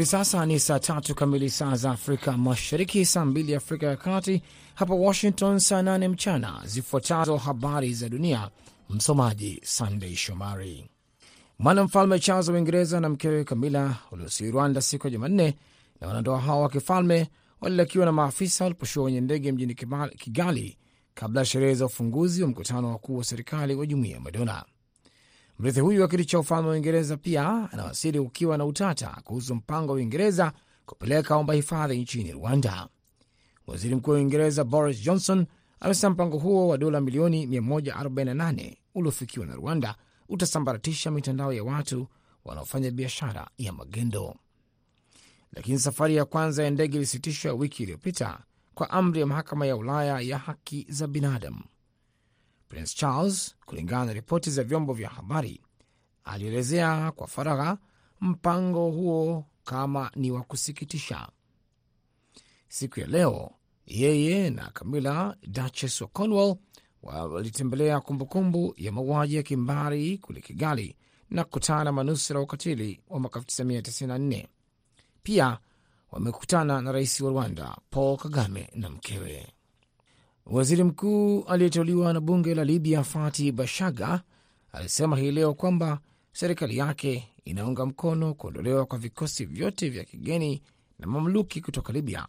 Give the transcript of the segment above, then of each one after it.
Hivi sasa ni saa tatu kamili saa za Afrika Mashariki, saa mbili Afrika ya Kati, hapa Washington saa nane mchana. Zifuatazo habari za dunia, msomaji Sandey Shomari. Mwanamfalme Charles wa Uingereza na mkewe Kamila waliosiri Rwanda siku ya Jumanne, na wanandoa hao wa kifalme walilakiwa na maafisa waliposhua kwenye ndege mjini Kigali kabla ya sherehe za ufunguzi wa mkutano wakuu wa serikali wa Jumuiya ya Madola. Mrithi huyu wa kiti cha ufalme wa Uingereza pia anawasili ukiwa na utata kuhusu mpango wa Uingereza kupeleka omba hifadhi nchini Rwanda. Waziri mkuu wa Uingereza Boris Johnson amesema mpango huo wa dola milioni 148 uliofikiwa na Rwanda utasambaratisha mitandao ya watu wanaofanya biashara ya magendo. Lakini safari ya kwanza ya ndege ilisitishwa wiki iliyopita kwa amri ya mahakama ya Ulaya ya haki za binadamu. Prince Charles, kulingana na ripoti za vyombo vya habari, alielezea kwa faragha mpango huo kama ni wa kusikitisha. Siku ya leo, yeye na Camilla, Duchess wa Cornwall, walitembelea kumbukumbu ya mauaji ya kimbari kule Kigali na kukutana na manusura ukatili wa mwaka 1994. Pia wamekutana na rais wa Rwanda Paul Kagame na mkewe. Waziri mkuu aliyeteuliwa na bunge la Libya Fati Bashaga alisema hii leo kwamba serikali yake inaunga mkono kuondolewa kwa vikosi vyote vya kigeni na mamluki kutoka Libya,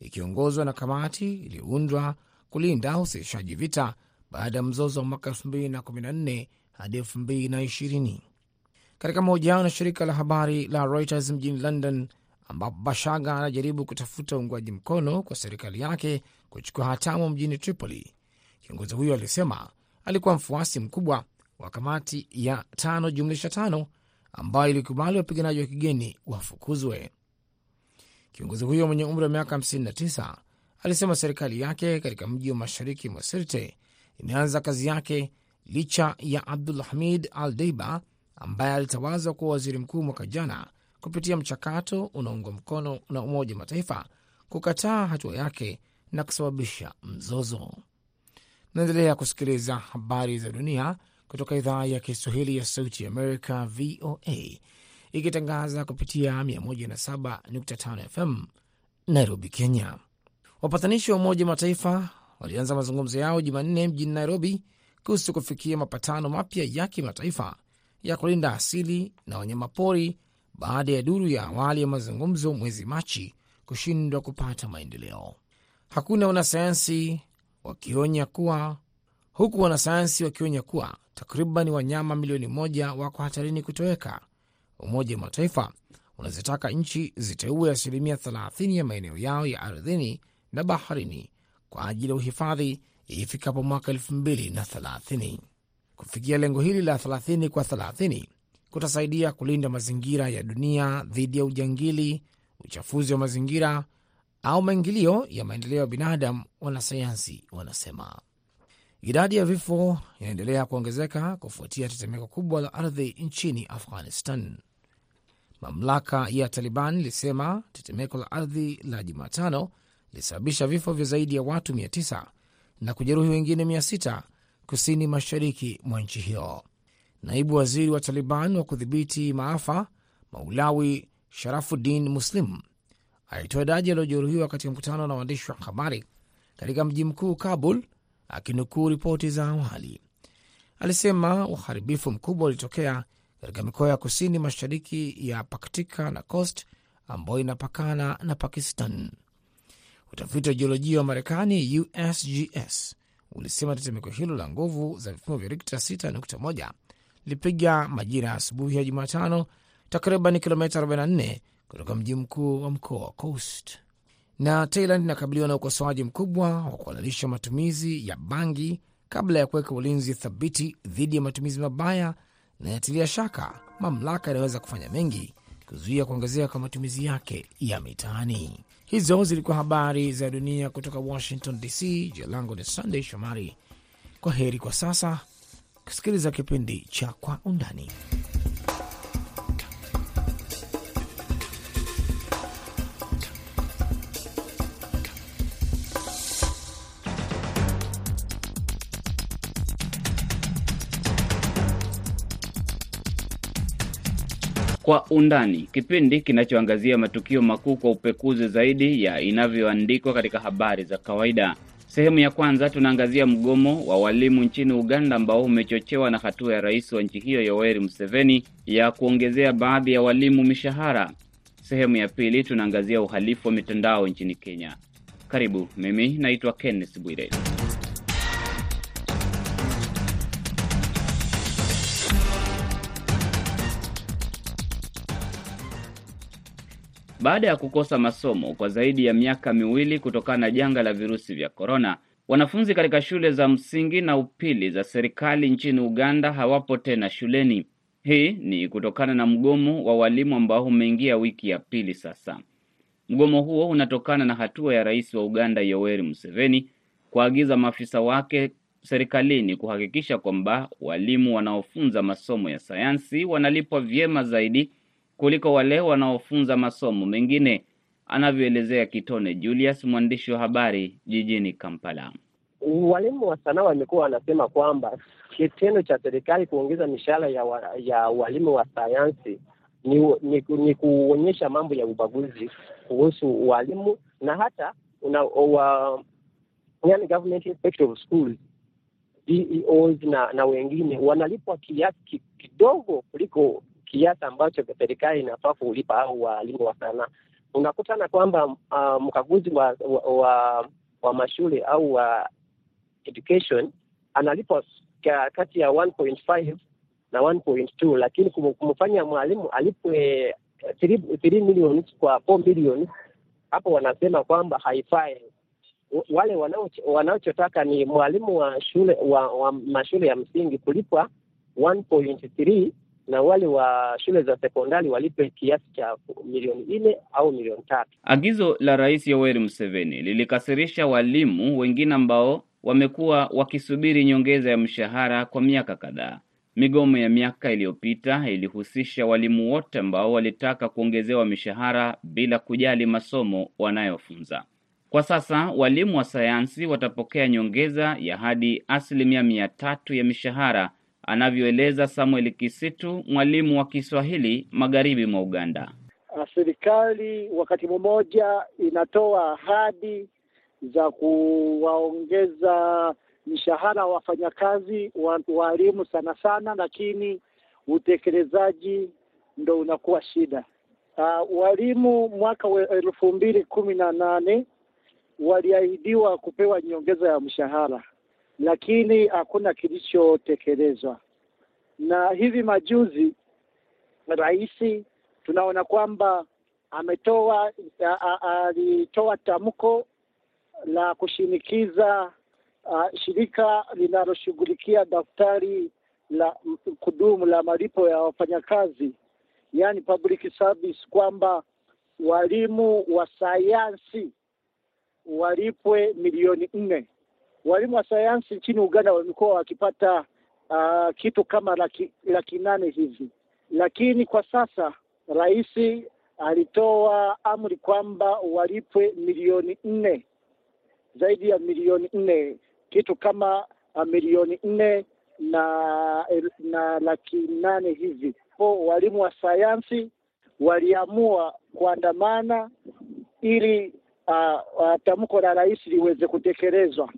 ikiongozwa na kamati iliyoundwa kulinda usitishaji vita baada ya mzozo wa mwaka 2014 hadi 2020. Katika mahojiano na shirika la habari la Reuters mjini London, ambapo Bashaga anajaribu kutafuta uungwaji mkono kwa serikali yake kuchukua hatamu mjini Tripoli. Kiongozi huyo alisema alikuwa mfuasi mkubwa wa kamati ya tano jumlisha tano ambayo ilikubali wapiganaji wa kigeni wafukuzwe. Kiongozi huyo mwenye umri wa miaka 59 alisema serikali yake katika mji wa mashariki mwa Sirte imeanza kazi yake licha ya Abdul Hamid Al Deiba ambaye alitawazwa kuwa waziri mkuu mwaka jana kupitia mchakato unaungwa mkono na Umoja wa Mataifa kukataa hatua yake na kusababisha mzozo. Naendelea kusikiliza habari za dunia kutoka idhaa ya Kiswahili ya Sauti ya Amerika, VOA, ikitangaza kupitia 107.5 FM Nairobi, Kenya. Wapatanishi wa Umoja wa Mataifa walianza mazungumzo yao Jumanne mjini Nairobi kuhusu kufikia mapatano mapya ya kimataifa ya kulinda asili na wanyamapori baada ya duru ya awali ya mazungumzo mwezi Machi kushindwa kupata maendeleo. Hakuna wanasayansi wakionya kuwa huku wanasayansi wakionya kuwa takriban wanyama milioni moja wako hatarini kutoweka. Umoja wa Mataifa unazitaka nchi ziteue asilimia 30 ya maeneo yao ya ardhini na baharini kwa ajili ya uhifadhi ifikapo mwaka 2030. Kufikia lengo hili la 30 kwa 30 kutasaidia kulinda mazingira ya dunia dhidi ya ujangili, uchafuzi wa mazingira au maingilio ya maendeleo ya binadamu, wanasayansi wanasema. Idadi ya vifo inaendelea kuongezeka kufuatia tetemeko kubwa la ardhi nchini Afghanistan. Mamlaka ya Taliban ilisema tetemeko la ardhi la Jumatano lilisababisha vifo vya zaidi ya watu 900 na kujeruhi wengine 600 kusini mashariki mwa nchi hiyo. Naibu waziri wa Taliban wa kudhibiti maafa Maulawi Sharafuddin Muslim alitoa idadi aliyojeruhiwa katika mkutano na waandishi wa habari katika mji mkuu Kabul, akinukuu ripoti za awali. Alisema uharibifu mkubwa ulitokea katika mikoa ya kusini mashariki ya Paktika na Khost ambayo inapakana na Pakistan. Utafiti wa jiolojia wa Marekani, USGS, ulisema tetemeko hilo la nguvu za vipimo vya Rikta 6.1 lipiga majira ya asubuhi ya Jumatano, takriban kilomita 44 kutoka mji mkuu wa mkoa wa Coast. Na Thailand inakabiliwa na ukosoaji mkubwa wa kuhalalisha matumizi ya bangi kabla ya kuweka ulinzi thabiti dhidi ya matumizi mabaya, na inatilia shaka mamlaka inaweza kufanya mengi kuzuia kuongezeka kwa matumizi yake ya mitaani. Hizo zilikuwa habari za dunia kutoka Washington DC. Jina langu ni Sunday Shomari. Kwa heri kwa sasa, kusikiliza kipindi cha Kwa Undani. Kwa Undani, kipindi kinachoangazia matukio makuu kwa upekuzi zaidi ya inavyoandikwa katika habari za kawaida. Sehemu ya kwanza tunaangazia mgomo wa walimu nchini Uganda ambao umechochewa na hatua ya rais wa nchi hiyo Yoweri Museveni ya kuongezea baadhi ya walimu mishahara. Sehemu ya pili tunaangazia uhalifu wa mitandao nchini Kenya. Karibu, mimi naitwa Kenneth Bwire. Baada ya kukosa masomo kwa zaidi ya miaka miwili kutokana na janga la virusi vya korona, wanafunzi katika shule za msingi na upili za serikali nchini Uganda hawapo tena shuleni. Hii ni kutokana na mgomo wa walimu ambao umeingia wiki ya pili sasa. Mgomo huo unatokana na hatua ya rais wa Uganda Yoweri Museveni kuagiza maafisa wake serikalini kuhakikisha kwamba walimu wanaofunza masomo ya sayansi wanalipwa vyema zaidi kuliko wale wanaofunza masomo mengine, anavyoelezea Kitone Julius, mwandishi wa habari jijini Kampala. Walimu wa sanaa wamekuwa wanasema kwamba kitendo cha serikali kuongeza mishahara ya, wa, ya walimu wa sayansi ni, ni, ni kuonyesha mambo ya ubaguzi kuhusu walimu na hata una, wa, yani government inspector of schools DEOs na na wengine wanalipwa kiasi kidogo kuliko kiasi ambacho serikali inafaa kulipa au walimu wa sanaa. Unakutana kwamba uh, mkaguzi wa, wa, wa, wa mashule au wa education analipwa kati ya 1.5 na 1.2, lakini kumfanya mwalimu alipwe 3 million kwa 4 million, hapo wanasema kwamba haifai. Wale wanaochotaka ni mwalimu wa shule wa, wa mashule ya msingi kulipwa 1.3 na wale wa shule za sekondari walipe kiasi cha milioni nne au milioni tatu. Agizo la Rais Yoweri Museveni lilikasirisha walimu wengine ambao wamekuwa wakisubiri nyongeza ya mshahara kwa miaka kadhaa. Migomo ya miaka iliyopita ilihusisha walimu wote ambao walitaka kuongezewa mishahara bila kujali masomo wanayofunza. Kwa sasa walimu wa sayansi watapokea nyongeza ya hadi asilimia mia tatu ya mishahara anavyoeleza Samuel Kisitu, mwalimu wa Kiswahili magharibi mwa Uganda. Serikali wakati mmoja inatoa ahadi za kuwaongeza wafanyakazi wa walimu sana sana, lakini utekelezaji ndo unakuwa shida. Uh, walimu mwaka wa elfu mbili kumi na nane waliahidiwa kupewa nyongeza ya mshahara lakini hakuna kilichotekelezwa. Na hivi majuzi rais tunaona kwamba ametoa alitoa tamko la kushinikiza a, shirika linaloshughulikia daftari la kudumu la malipo ya wafanyakazi, yani public service, kwamba walimu wa sayansi walipwe milioni nne walimu wa sayansi nchini Uganda wamekuwa wakipata uh, kitu kama laki, laki nane hivi, lakini kwa sasa rais alitoa amri kwamba walipwe milioni nne, zaidi ya milioni nne, kitu kama uh, milioni nne na na laki nane hivi. Po walimu wa sayansi waliamua kuandamana ili uh, tamko la rais liweze kutekelezwa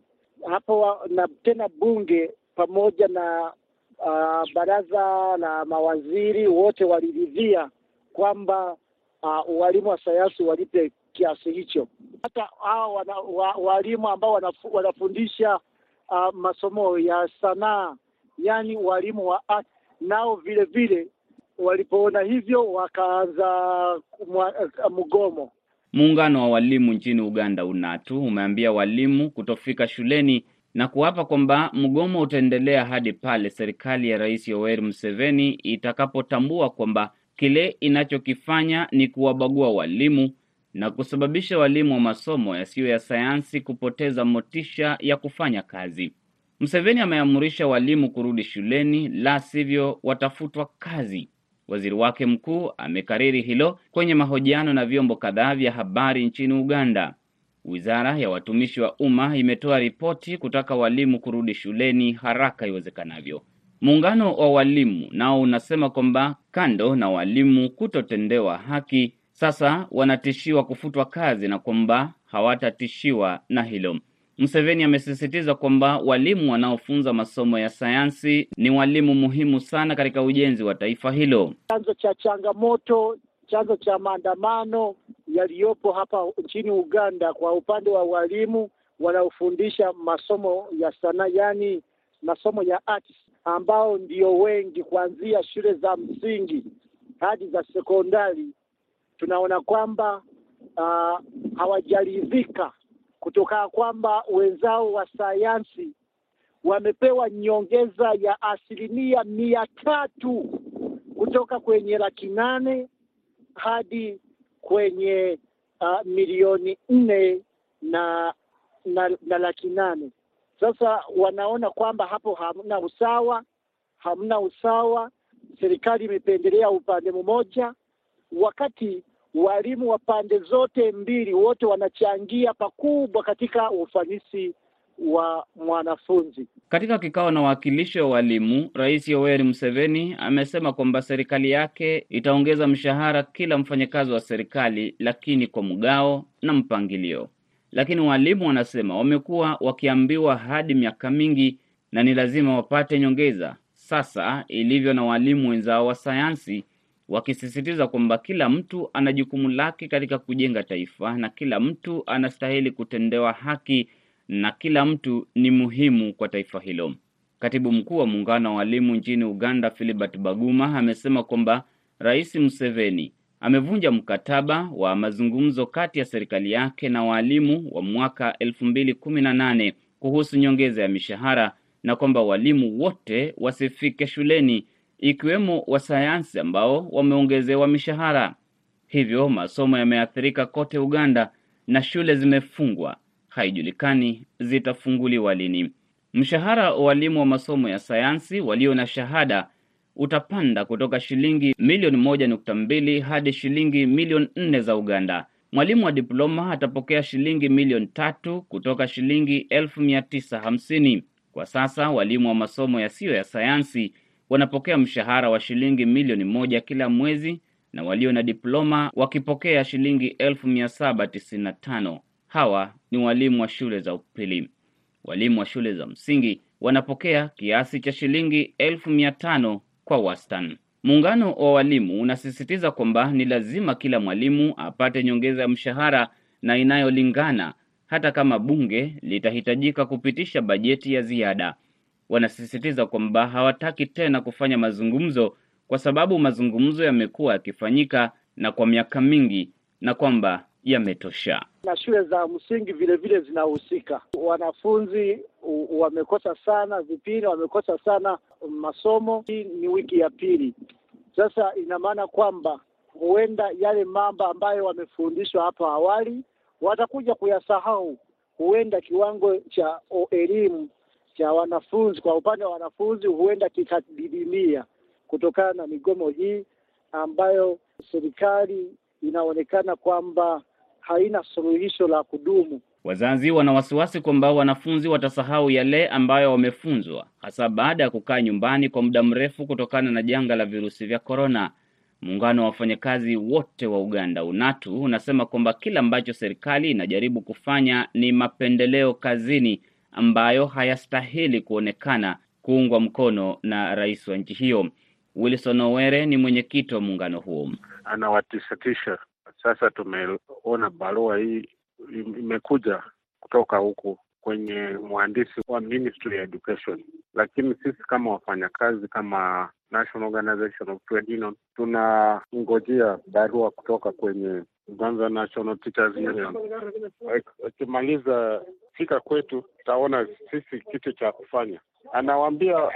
hapo na tena bunge pamoja na uh, baraza la mawaziri wote waliridhia kwamba uh, wa sayansi walipe kiasi hicho. Hata hao walimu wa, walimu ambao wanafu, wanafundisha uh, masomo ya sanaa, yaani walimu wa art, nao vile vile walipoona hivyo wakaanza mgomo. Muungano wa walimu nchini Uganda UNATU umeambia walimu kutofika shuleni na kuapa kwamba mgomo utaendelea hadi pale serikali ya Rais Yoweri Museveni itakapotambua kwamba kile inachokifanya ni kuwabagua walimu na kusababisha walimu wa masomo yasiyo ya sayansi kupoteza motisha ya kufanya kazi. Museveni ameamurisha walimu kurudi shuleni, la sivyo watafutwa kazi. Waziri wake mkuu amekariri hilo kwenye mahojiano na vyombo kadhaa vya habari nchini Uganda. Wizara ya watumishi wa umma imetoa ripoti kutaka walimu kurudi shuleni haraka iwezekanavyo. Muungano wa walimu nao unasema kwamba kando na walimu kutotendewa haki, sasa wanatishiwa kufutwa kazi na kwamba hawatatishiwa na hilo. Museveni amesisitiza kwamba walimu wanaofunza masomo ya sayansi ni walimu muhimu sana katika ujenzi wa taifa hilo. Chanzo cha changamoto, chanzo cha maandamano yaliyopo hapa nchini Uganda kwa upande wa walimu wanaofundisha masomo ya sanaa, yaani masomo ya arts, ambao ndio wengi kuanzia shule za msingi hadi za sekondari, tunaona kwamba uh, hawajaridhika kutokana kwamba wenzao wa sayansi wamepewa nyongeza ya asilimia mia tatu kutoka kwenye laki nane hadi kwenye uh, milioni nne na na, na laki nane. Sasa wanaona kwamba hapo hamna usawa, hamna usawa. Serikali imependelea upande mmoja, wakati walimu wa pande zote mbili wote wanachangia pakubwa katika ufanisi wa mwanafunzi. Katika kikao na wawakilishi wa walimu, Rais Yoweri Museveni amesema kwamba serikali yake itaongeza mshahara kila mfanyakazi wa serikali, lakini kwa mgao na mpangilio. Lakini walimu wanasema wamekuwa wakiambiwa hadi miaka mingi na ni lazima wapate nyongeza, sasa ilivyo na walimu wenzao wa sayansi, wakisisitiza kwamba kila mtu ana jukumu lake katika kujenga taifa na kila mtu anastahili kutendewa haki na kila mtu ni muhimu kwa taifa hilo. Katibu mkuu wa muungano wa walimu nchini Uganda, Philibert Baguma, amesema kwamba Rais Museveni amevunja mkataba wa mazungumzo kati ya serikali yake na waalimu wa mwaka elfu mbili kumi na nane kuhusu nyongeza ya mishahara na kwamba walimu wote wasifike shuleni ikiwemo wasayansi ambao wameongezewa mishahara. Hivyo masomo yameathirika kote Uganda na shule zimefungwa. Haijulikani zitafunguliwa lini. Mshahara wa walimu wa masomo ya sayansi walio na shahada utapanda kutoka shilingi milioni moja nukta mbili hadi shilingi milioni nne za Uganda. Mwalimu wa diploma atapokea shilingi milioni tatu kutoka shilingi elfu mia tisa hamsini. Kwa sasa walimu wa masomo yasiyo ya sayansi wanapokea mshahara wa shilingi milioni moja kila mwezi na walio na diploma wakipokea shilingi elfu mia saba tisini na tano. Hawa ni walimu wa shule za upili. Walimu wa shule za msingi wanapokea kiasi cha shilingi elfu mia tano kwa wastani. Muungano wa walimu unasisitiza kwamba ni lazima kila mwalimu apate nyongeza ya mshahara na inayolingana hata kama bunge litahitajika kupitisha bajeti ya ziada. Wanasisitiza kwamba hawataki tena kufanya mazungumzo kwa sababu mazungumzo yamekuwa yakifanyika na kwa miaka mingi na kwamba yametosha. Na shule za msingi vile vile zinahusika. Wanafunzi wamekosa sana vipindi, wamekosa sana masomo. Hii ni wiki ya pili sasa, ina maana kwamba huenda yale mambo ambayo wamefundishwa hapo awali watakuja kuyasahau. Huenda kiwango cha elimu cha wanafunzi kwa upande wa wanafunzi huenda kikadidimia kutokana na migomo hii ambayo serikali inaonekana kwamba haina suluhisho la kudumu. Wazazi wana wasiwasi kwamba wanafunzi watasahau yale ambayo wamefunzwa, hasa baada ya kukaa nyumbani kwa muda mrefu kutokana na janga la virusi vya korona. Muungano wa wafanyakazi wote wa Uganda, UNATU, unasema kwamba kila ambacho serikali inajaribu kufanya ni mapendeleo kazini ambayo hayastahili kuonekana kuungwa mkono na rais wa nchi hiyo. Wilson Owere ni mwenyekiti wa muungano huo. Anawatisatisha. Sasa tumeona barua hii imekuja kutoka huku kwenye mhandisi wa Ministry ya Education, lakini sisi kama wafanyakazi kama National Organization of Trade Union tunangojea barua kutoka kwenye Uganda National Teachers Union. Akimaliza fika kwetu, tutaona sisi kitu cha kufanya. Anawaambia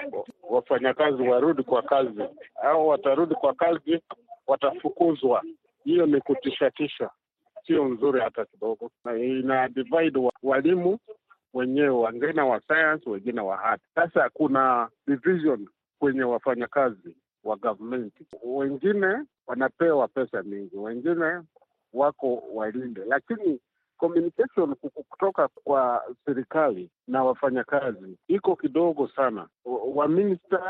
wafanyakazi warudi kwa kazi, au watarudi kwa kazi watafukuzwa. Hiyo ni kutishatisha, sio nzuri hata kidogo, na ina divide walimu wenyewe, wengine wa science, wengine wa art. Sasa kuna division kwenye wafanyakazi wa government, wengine wanapewa pesa mingi, wengine wako walinde, lakini communication kutoka kwa serikali na wafanyakazi iko kidogo sana. Waminista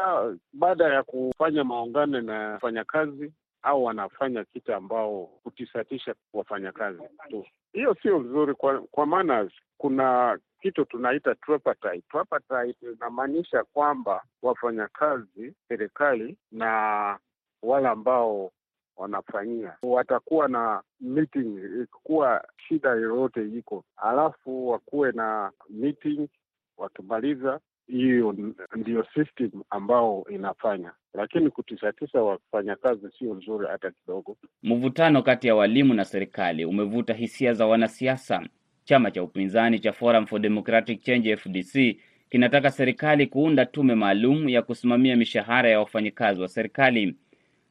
baada ya kufanya maungano na wafanyakazi au wanafanya kitu ambao kutisatisha wafanyakazi tu. Hiyo sio vizuri, kwa, kwa maana kuna kitu tunaita tripartite. Tripartite inamaanisha kwamba wafanyakazi, serikali na wale ambao wanafanyia watakuwa na meeting ikikuwa shida yoyote iko, alafu wakuwe na meeting, wakimaliza hiyo ndiyo system ambao inafanya, lakini kutisatisa wafanyakazi sio nzuri hata kidogo. Mvutano kati ya walimu na serikali umevuta hisia za wanasiasa. Chama cha upinzani cha Forum for Democratic Change FDC kinataka serikali kuunda tume maalum ya kusimamia mishahara ya wafanyikazi wa serikali.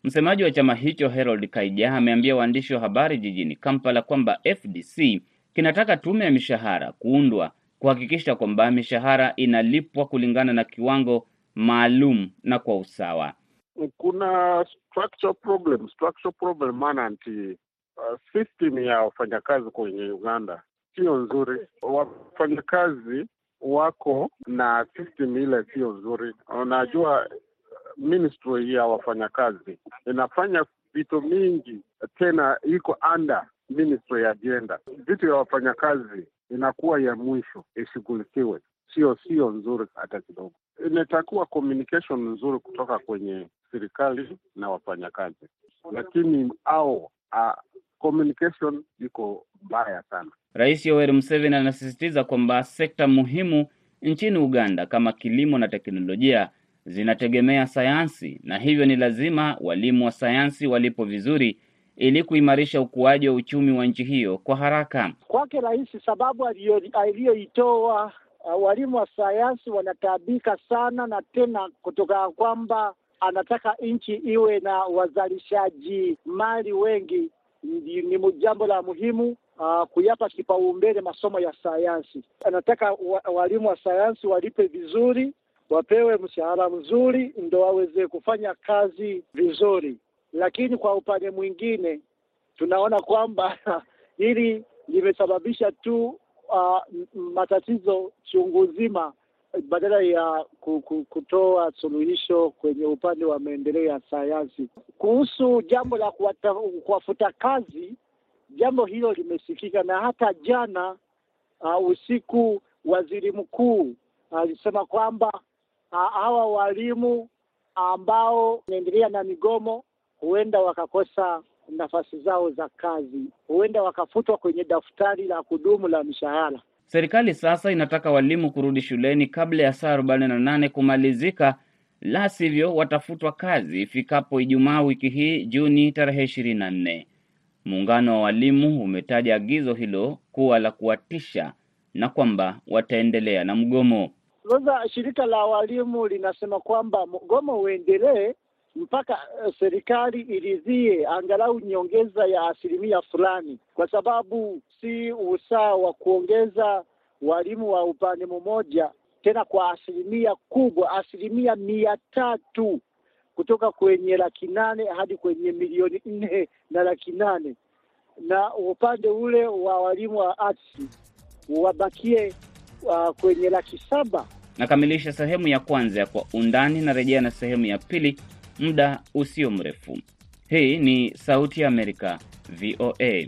Msemaji wa chama hicho Harold Kaija ameambia waandishi wa habari jijini Kampala kwamba FDC kinataka tume ya mishahara kuundwa kuhakikisha kwamba mishahara inalipwa kulingana na kiwango maalum na kwa usawa. Kuna structural problem, structural problem maana nti uh, system ya wafanyakazi kwenye Uganda sio nzuri. Wafanyakazi wako na system ile sio nzuri. Unajua, ministry ya wafanyakazi inafanya vitu mingi, tena iko under ministry ya jenda. Vitu ya wafanyakazi inakuwa ya mwisho ishughulikiwe, sio sio nzuri hata kidogo. Inatakiwa communication nzuri kutoka kwenye serikali na wafanyakazi, lakini au communication iko mbaya sana. Rais Yoweri Museveni anasisitiza kwamba sekta muhimu nchini Uganda kama kilimo na teknolojia zinategemea sayansi na hivyo ni lazima walimu wa sayansi walipo vizuri ili kuimarisha ukuaji wa uchumi wa nchi hiyo kwa haraka. Kwake rais, sababu aliyoitoa uh, walimu wa sayansi wanataabika sana, na tena kutoka kwamba anataka nchi iwe na wazalishaji mali wengi, ni jambo la muhimu uh, kuyapa kipaumbele masomo ya sayansi. Anataka wa, walimu wa sayansi walipe vizuri, wapewe mshahara mzuri, ndo waweze kufanya kazi vizuri. Lakini kwa upande mwingine tunaona kwamba hili limesababisha tu uh, matatizo chungu nzima badala ya kutoa suluhisho kwenye upande wa maendeleo ya sayansi. Kuhusu jambo la kuwafuta kazi, jambo hilo limesikika, na hata jana uh, usiku waziri mkuu alisema uh, kwamba uh, hawa walimu ambao wanaendelea na migomo huenda wakakosa nafasi zao za kazi, huenda wakafutwa kwenye daftari la kudumu la mishahara. Serikali sasa inataka walimu kurudi shuleni kabla ya saa arobaini na nane kumalizika, la sivyo watafutwa kazi ifikapo Ijumaa wiki hii Juni tarehe ishirini na nne. Muungano wa walimu umetaja agizo hilo kuwa la kuwatisha na kwamba wataendelea na mgomo. Sasa shirika la walimu linasema kwamba mgomo uendelee mpaka uh, serikali iridhie angalau nyongeza ya asilimia fulani, kwa sababu si usawa wa kuongeza walimu wa upande mmoja tena kwa asilimia kubwa, asilimia mia tatu kutoka kwenye laki nane hadi kwenye milioni nne na laki nane na upande ule wa walimu wa arts wabakie uh, kwenye laki saba. Nakamilisha sehemu ya kwanza ya Kwa Undani na rejea na sehemu ya pili muda usio mrefu. Hii ni Sauti ya Amerika, VOA.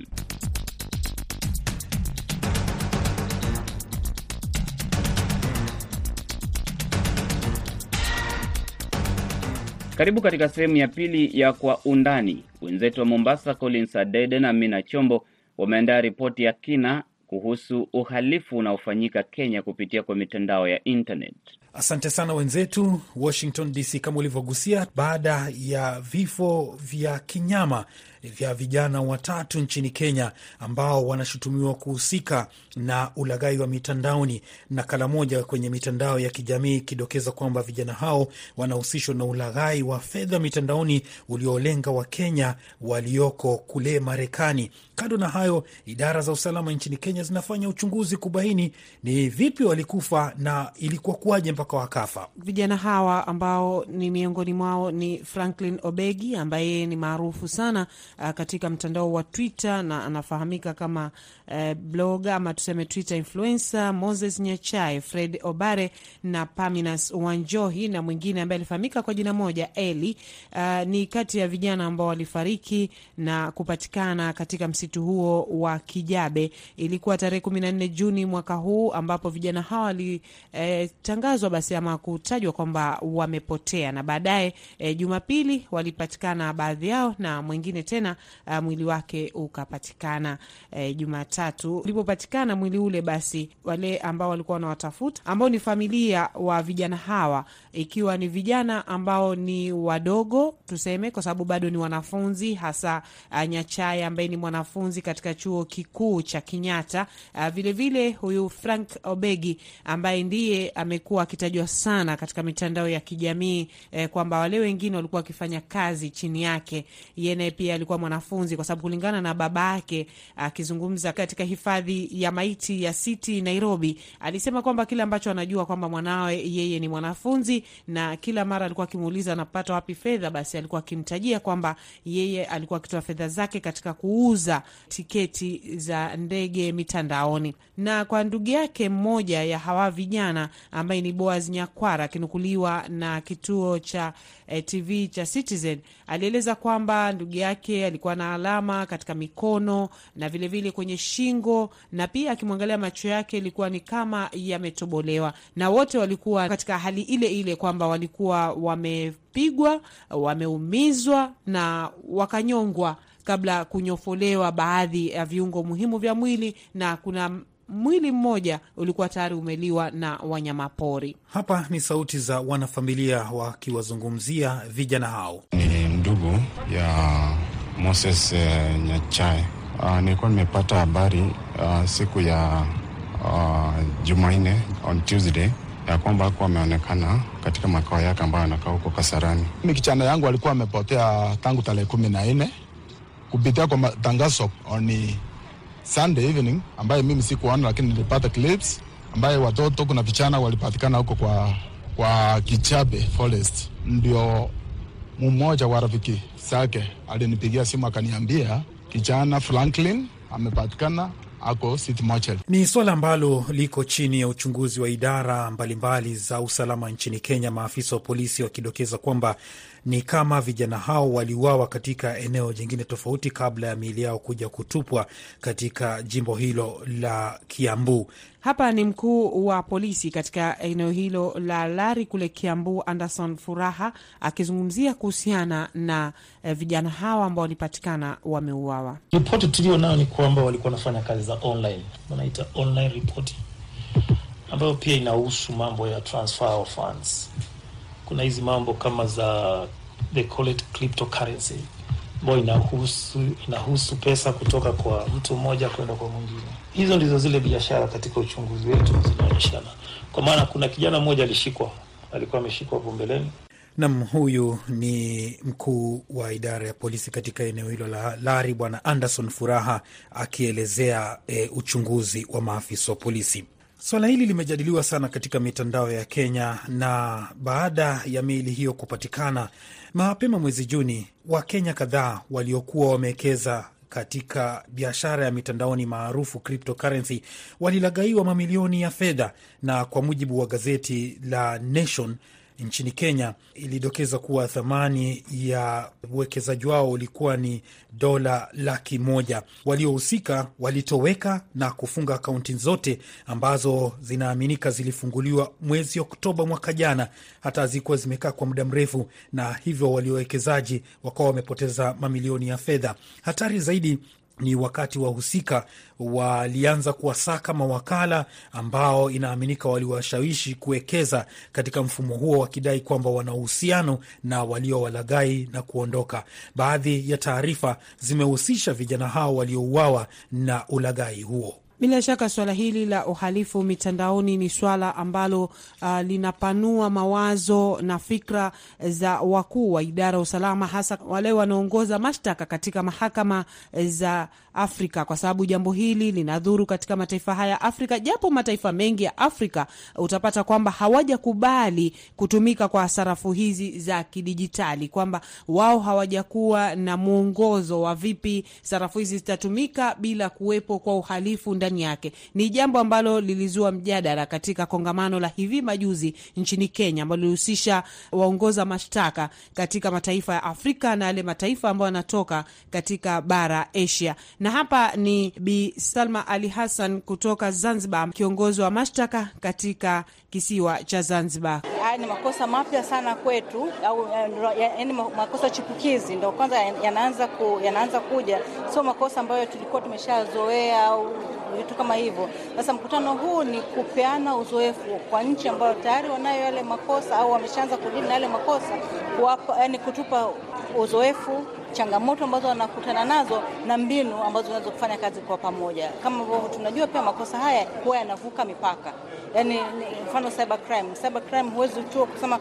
Karibu katika sehemu ya pili ya Kwa Undani. Wenzetu wa Mombasa, Collins Adede na Mina Chombo wameandaa ripoti ya kina kuhusu uhalifu unaofanyika Kenya kupitia kwa mitandao ya internet. Asante sana wenzetu Washington DC. Kama ulivyogusia, baada ya vifo vya kinyama vya vijana watatu nchini Kenya ambao wanashutumiwa kuhusika na ulaghai wa mitandaoni, nakala moja kwenye mitandao ya kijamii ikidokeza kwamba vijana hao wanahusishwa na ulaghai wa fedha mitandaoni uliolenga Wakenya walioko kule Marekani. Kando na hayo, idara za usalama nchini Kenya zinafanya uchunguzi kubaini ni vipi walikufa na ilikuwa kuwaje mpaka wakafa. Vijana hawa ambao ni miongoni mwao ni Franklin Obegi ambaye ni maarufu sana uh, katika mtandao wa Twitter na anafahamika kama uh, blogger ama tuseme Twitter influencer, Moses Nyachai, Fred Obare na Paminas Wanjohi na mwingine ambaye alifahamika kwa jina moja Eli. Uh, ni kati ya vijana ambao walifariki na kupatikana katika msitu huo wa Kijabe. Ilikuwa tarehe kumi na nne Juni mwaka huu ambapo vijana hawa walitangazwa eh, basi ama kutajwa kwamba wamepotea na baadaye eh, Jumapili walipatikana baadhi yao na mwingine tena uh, mwili wake ukapatikana eh, Jumatatu ulipopatikana mwili ule, basi wale ambao walikuwa wanawatafuta ambao ni familia wa vijana hawa, ikiwa ni vijana ambao ni wadogo tuseme, kwa sababu bado ni wanafunzi, hasa uh, Nyachai ambaye ni mwanafunzi katika chuo kikuu cha Kenyatta. Uh, vilevile huyu Frank Obegi ambaye ndiye amekuwa akitajwa sana katika mitandao ya kijamii eh, kwamba wale wengine walikuwa wakifanya kazi chini yake, yeye naye pia alikuwa mwanafunzi, kwa sababu kulingana na baba yake akizungumza katika hifadhi ya maiti ya City Nairobi, alisema kwamba kile ambacho anajua kwamba mwanawe yeye ni mwanafunzi, na kila mara alikuwa akimuuliza anapata wapi fedha, basi alikuwa akimtajia kwamba yeye alikuwa akitoa fedha zake katika kuuza tiketi za ndege mitandaoni. Na kwa ndugu yake mmoja ya hawa vijana ambaye ni Boaz Nyakwara akinukuliwa na kituo cha eh, TV cha Citizen alieleza kwamba ndugu yake alikuwa na alama katika mikono na vilevile vile kwenye shingo, na pia akimwangalia macho yake ilikuwa ni kama yametobolewa, na wote walikuwa katika hali ile ile kwamba walikuwa wamepigwa, wameumizwa na wakanyongwa kabla kunyofolewa baadhi ya viungo muhimu vya mwili na kuna mwili mmoja ulikuwa tayari umeliwa na wanyamapori. Hapa ni sauti za wanafamilia wakiwazungumzia vijana hao. Ni ndugu ya Moses uh, Nyachae. Uh, nilikuwa nimepata habari uh, siku ya uh, Jumanne on Tuesday ya kwamba akuwa ameonekana katika makao yake ambayo anakaa huko Kasarani. Mi kichana yangu alikuwa amepotea tangu tarehe kumi na nne kupitia kwa matangazo on Sunday evening ambaye mimi sikuona, lakini nilipata clips ambaye watoto kuna vichana walipatikana huko kwa, kwa Kichabe Forest. Ndio mmoja wa rafiki zake alinipigia simu akaniambia kijana Franklin amepatikana ako City Mortuary. Ni swala ambalo liko chini ya uchunguzi wa idara mbalimbali mbali za usalama nchini Kenya, maafisa wa polisi wakidokeza kwamba ni kama vijana hao waliuawa katika eneo jingine tofauti kabla ya miili yao kuja kutupwa katika jimbo hilo la Kiambu. Hapa ni mkuu wa polisi katika eneo hilo la Lari kule Kiambu, Anderson Furaha akizungumzia kuhusiana na eh, vijana hawa ambao walipatikana wameuawa. Ripoti tulio nayo ni kwamba walikuwa wanafanya kazi za online, wanaita online reporting, ambayo pia inahusu mambo ya transfer of funds. Kuna hizi mambo kama za they call it cryptocurrency ambayo inahusu inahusu pesa kutoka kwa mtu mmoja kwenda kwa mwingine. Hizo ndizo zile biashara katika uchunguzi wetu zinaonyeshana, kwa maana kuna kijana mmoja alishikwa, alikuwa ameshikwa hapo mbeleni. Nam, huyu ni mkuu wa idara ya polisi katika eneo hilo la Lari, Bwana Anderson Furaha akielezea e, uchunguzi wa maafisa wa polisi. Swala hili limejadiliwa sana katika mitandao ya Kenya, na baada ya miili hiyo kupatikana mapema mwezi Juni, Wakenya kadhaa waliokuwa wamewekeza katika biashara ya mitandaoni maarufu cryptocurrency walilagaiwa mamilioni ya fedha, na kwa mujibu wa gazeti la Nation nchini Kenya ilidokeza kuwa thamani ya uwekezaji wao ulikuwa ni dola laki moja. Waliohusika walitoweka na kufunga akaunti zote ambazo zinaaminika zilifunguliwa mwezi Oktoba mwaka jana, hata hazikuwa zimekaa kwa muda mrefu, na hivyo waliowekezaji wakawa wamepoteza mamilioni ya fedha. Hatari zaidi ni wakati wahusika walianza kuwasaka mawakala ambao inaaminika waliwashawishi kuwekeza katika mfumo huo wakidai kwamba wana uhusiano na waliowalagai na kuondoka. Baadhi ya taarifa zimehusisha vijana hao waliouawa na ulagai huo. Bila shaka swala hili la uhalifu mitandaoni ni swala ambalo uh, linapanua mawazo na fikra za wakuu wa idara ya usalama, hasa wale wanaongoza mashtaka katika mahakama za Afrika, kwa sababu jambo hili linadhuru katika mataifa haya ya Afrika, japo mataifa mengi ya Afrika utapata kwamba hawajakubali kutumika kwa sarafu hizi za kidijitali, kwamba wao hawajakuwa na mwongozo wa vipi sarafu hizi zitatumika bila kuwepo kwa uhalifu ndani yake. Ni jambo ambalo lilizua mjadala katika kongamano la hivi majuzi nchini Kenya, ambalo lilihusisha waongoza mashtaka katika mataifa ya Afrika na yale mataifa ambayo yanatoka katika bara Asia. Na hapa ni Bi Salma Ali Hassan kutoka Zanzibar, kiongozi wa mashtaka katika kisiwa cha Zanzibar. Haya ni makosa mapya sana kwetu, au yaani makosa chipukizi ndo kwanza yanaanza ku, yanaanza kuja, sio makosa ambayo tulikuwa tumeshazoea au vitu kama hivyo. Sasa mkutano huu ni kupeana uzoefu kwa nchi ambayo tayari wanayo yale makosa au wameshaanza kudili na yale makosa, kuwapa, yani kutupa uzoefu changamoto ambazo wanakutana nazo na mbinu ambazo zinaweza kufanya kazi kwa pamoja. Kama ambavyo tunajua pia makosa haya huwa yanavuka mipaka, yaani mfano cyber crime. Cyber crime huwezi tu kusema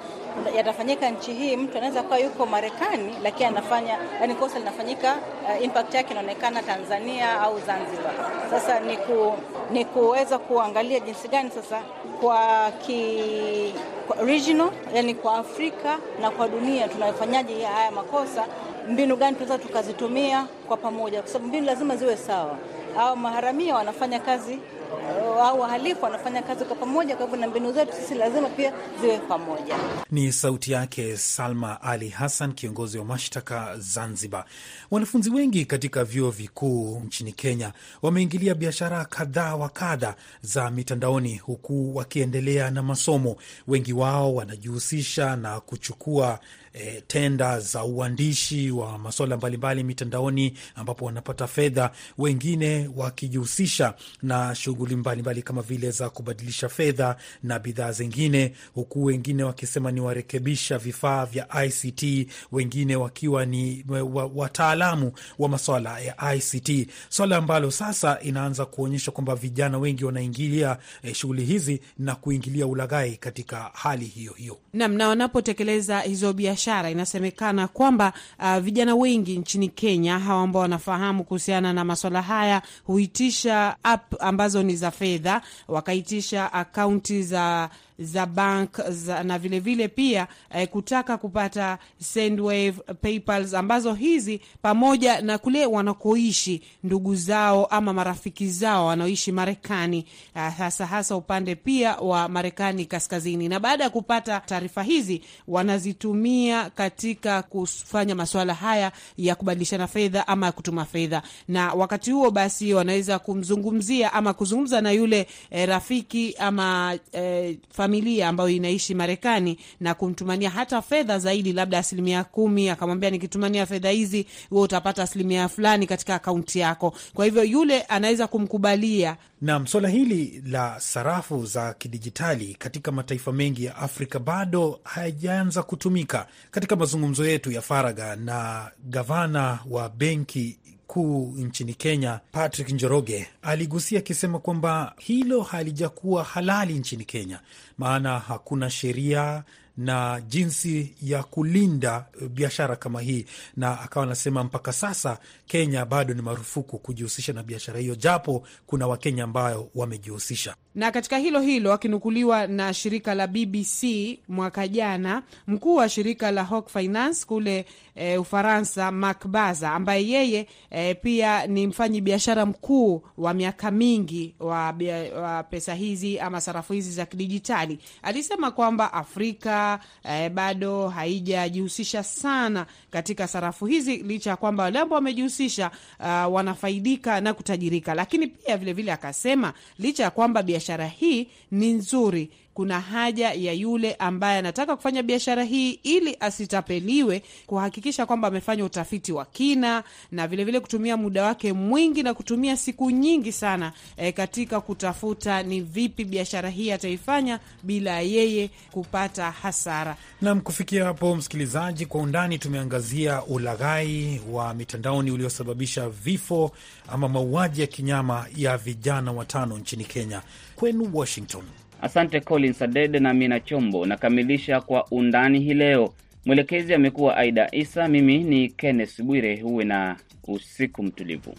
yatafanyika nchi hii, mtu anaweza kuwa yuko Marekani lakini anafanya yani kosa linafanyika, uh, impact yake inaonekana Tanzania au Zanzibar. Sasa ni, ku, ni kuweza kuangalia jinsi gani sasa kwa ki kwa regional, yani kwa Afrika na kwa dunia tunafanyaje haya makosa mbinu gani tunaweza tukazitumia kwa pamoja, kwa sababu mbinu lazima ziwe sawa. Hawa maharamia wanafanya kazi au wahalifu wanafanya kazi kwa pamoja, kwa hivyo na mbinu zetu sisi lazima pia ziwe pamoja. Ni sauti yake Salma Ali Hassan, kiongozi wa mashtaka Zanzibar. Wanafunzi wengi katika vyuo vikuu nchini Kenya wameingilia biashara kadhaa wa kadha za mitandaoni, huku wakiendelea na masomo. Wengi wao wanajihusisha na kuchukua E, tenda za uandishi wa masuala mbalimbali mitandaoni ambapo wanapata fedha, wengine wakijihusisha na shughuli mbalimbali kama vile za kubadilisha fedha na bidhaa zingine, huku wengine wakisema ni warekebisha vifaa vya ICT, wengine wakiwa ni wataalamu wa maswala ya ICT, swala ambalo sasa inaanza kuonyesha kwamba vijana wengi wanaingilia eh, shughuli hizi na kuingilia ulaghai katika hali hiyo hiyo. Nam na wanapotekeleza hizo biashara inasemekana kwamba uh, vijana wengi nchini Kenya hawa ambao wanafahamu kuhusiana na maswala haya huitisha app ambazo ni za fedha, wakaitisha akaunti za za bank za, na vilevile vile pia eh, kutaka kupata Sendwave, PayPal ambazo hizi pamoja na kule wanakoishi ndugu zao ama marafiki zao wanaoishi Marekani, hasa hasa upande pia wa Marekani kaskazini. Na baada ya kupata taarifa hizi wanazitumia katika kufanya masuala haya ya kubadilishana fedha ama ya kutuma fedha, na wakati huo basi wanaweza kumzungumzia ama kuzungumza na yule eh, rafiki ama eh, familia ambayo inaishi Marekani na kumtumania hata fedha zaidi, labda asilimia kumi, akamwambia nikitumania fedha hizi wewe utapata asilimia fulani katika akaunti yako. Kwa hivyo yule anaweza kumkubalia. Nam, swala hili la sarafu za kidijitali katika mataifa mengi ya Afrika bado hayajaanza kutumika. Katika mazungumzo yetu ya faragha na gavana wa benki kuu nchini Kenya Patrick Njoroge aligusia akisema kwamba hilo halijakuwa halali nchini Kenya, maana hakuna sheria na jinsi ya kulinda biashara kama hii, na akawa anasema mpaka sasa Kenya bado ni marufuku kujihusisha na biashara hiyo, japo kuna Wakenya ambayo wamejihusisha. Na katika hilo hilo, akinukuliwa na shirika la BBC mwaka jana, mkuu wa shirika la Hawk Finance kule e, Ufaransa, Mark Baza, ambaye yeye e, pia ni mfanyi biashara mkuu wa miaka mingi wa, wa pesa hizi ama sarafu hizi za kidijitali, alisema kwamba Afrika e, bado haijajihusisha sana katika sarafu hizi, licha ya kwamba wale ambao wamejihusisha uh, wanafaidika na kutajirika, lakini pia vilevile vile akasema licha ya kwamba biashara hii ni nzuri kuna haja ya yule ambaye anataka kufanya biashara hii ili asitapeliwe, kuhakikisha kwamba amefanya utafiti wa kina na vilevile vile kutumia muda wake mwingi na kutumia siku nyingi sana e, katika kutafuta ni vipi biashara hii ataifanya bila yeye kupata hasara. Nam, kufikia hapo, msikilizaji, kwa undani tumeangazia ulaghai wa mitandaoni uliosababisha vifo ama mauaji ya kinyama ya vijana watano nchini Kenya. Kwenu Washington. Asante Collins Adede na Mina Chombo. Nakamilisha kwa undani hii leo. Mwelekezi amekuwa Aida Isa, mimi ni Kenneth Bwire. Huwe na usiku mtulivu.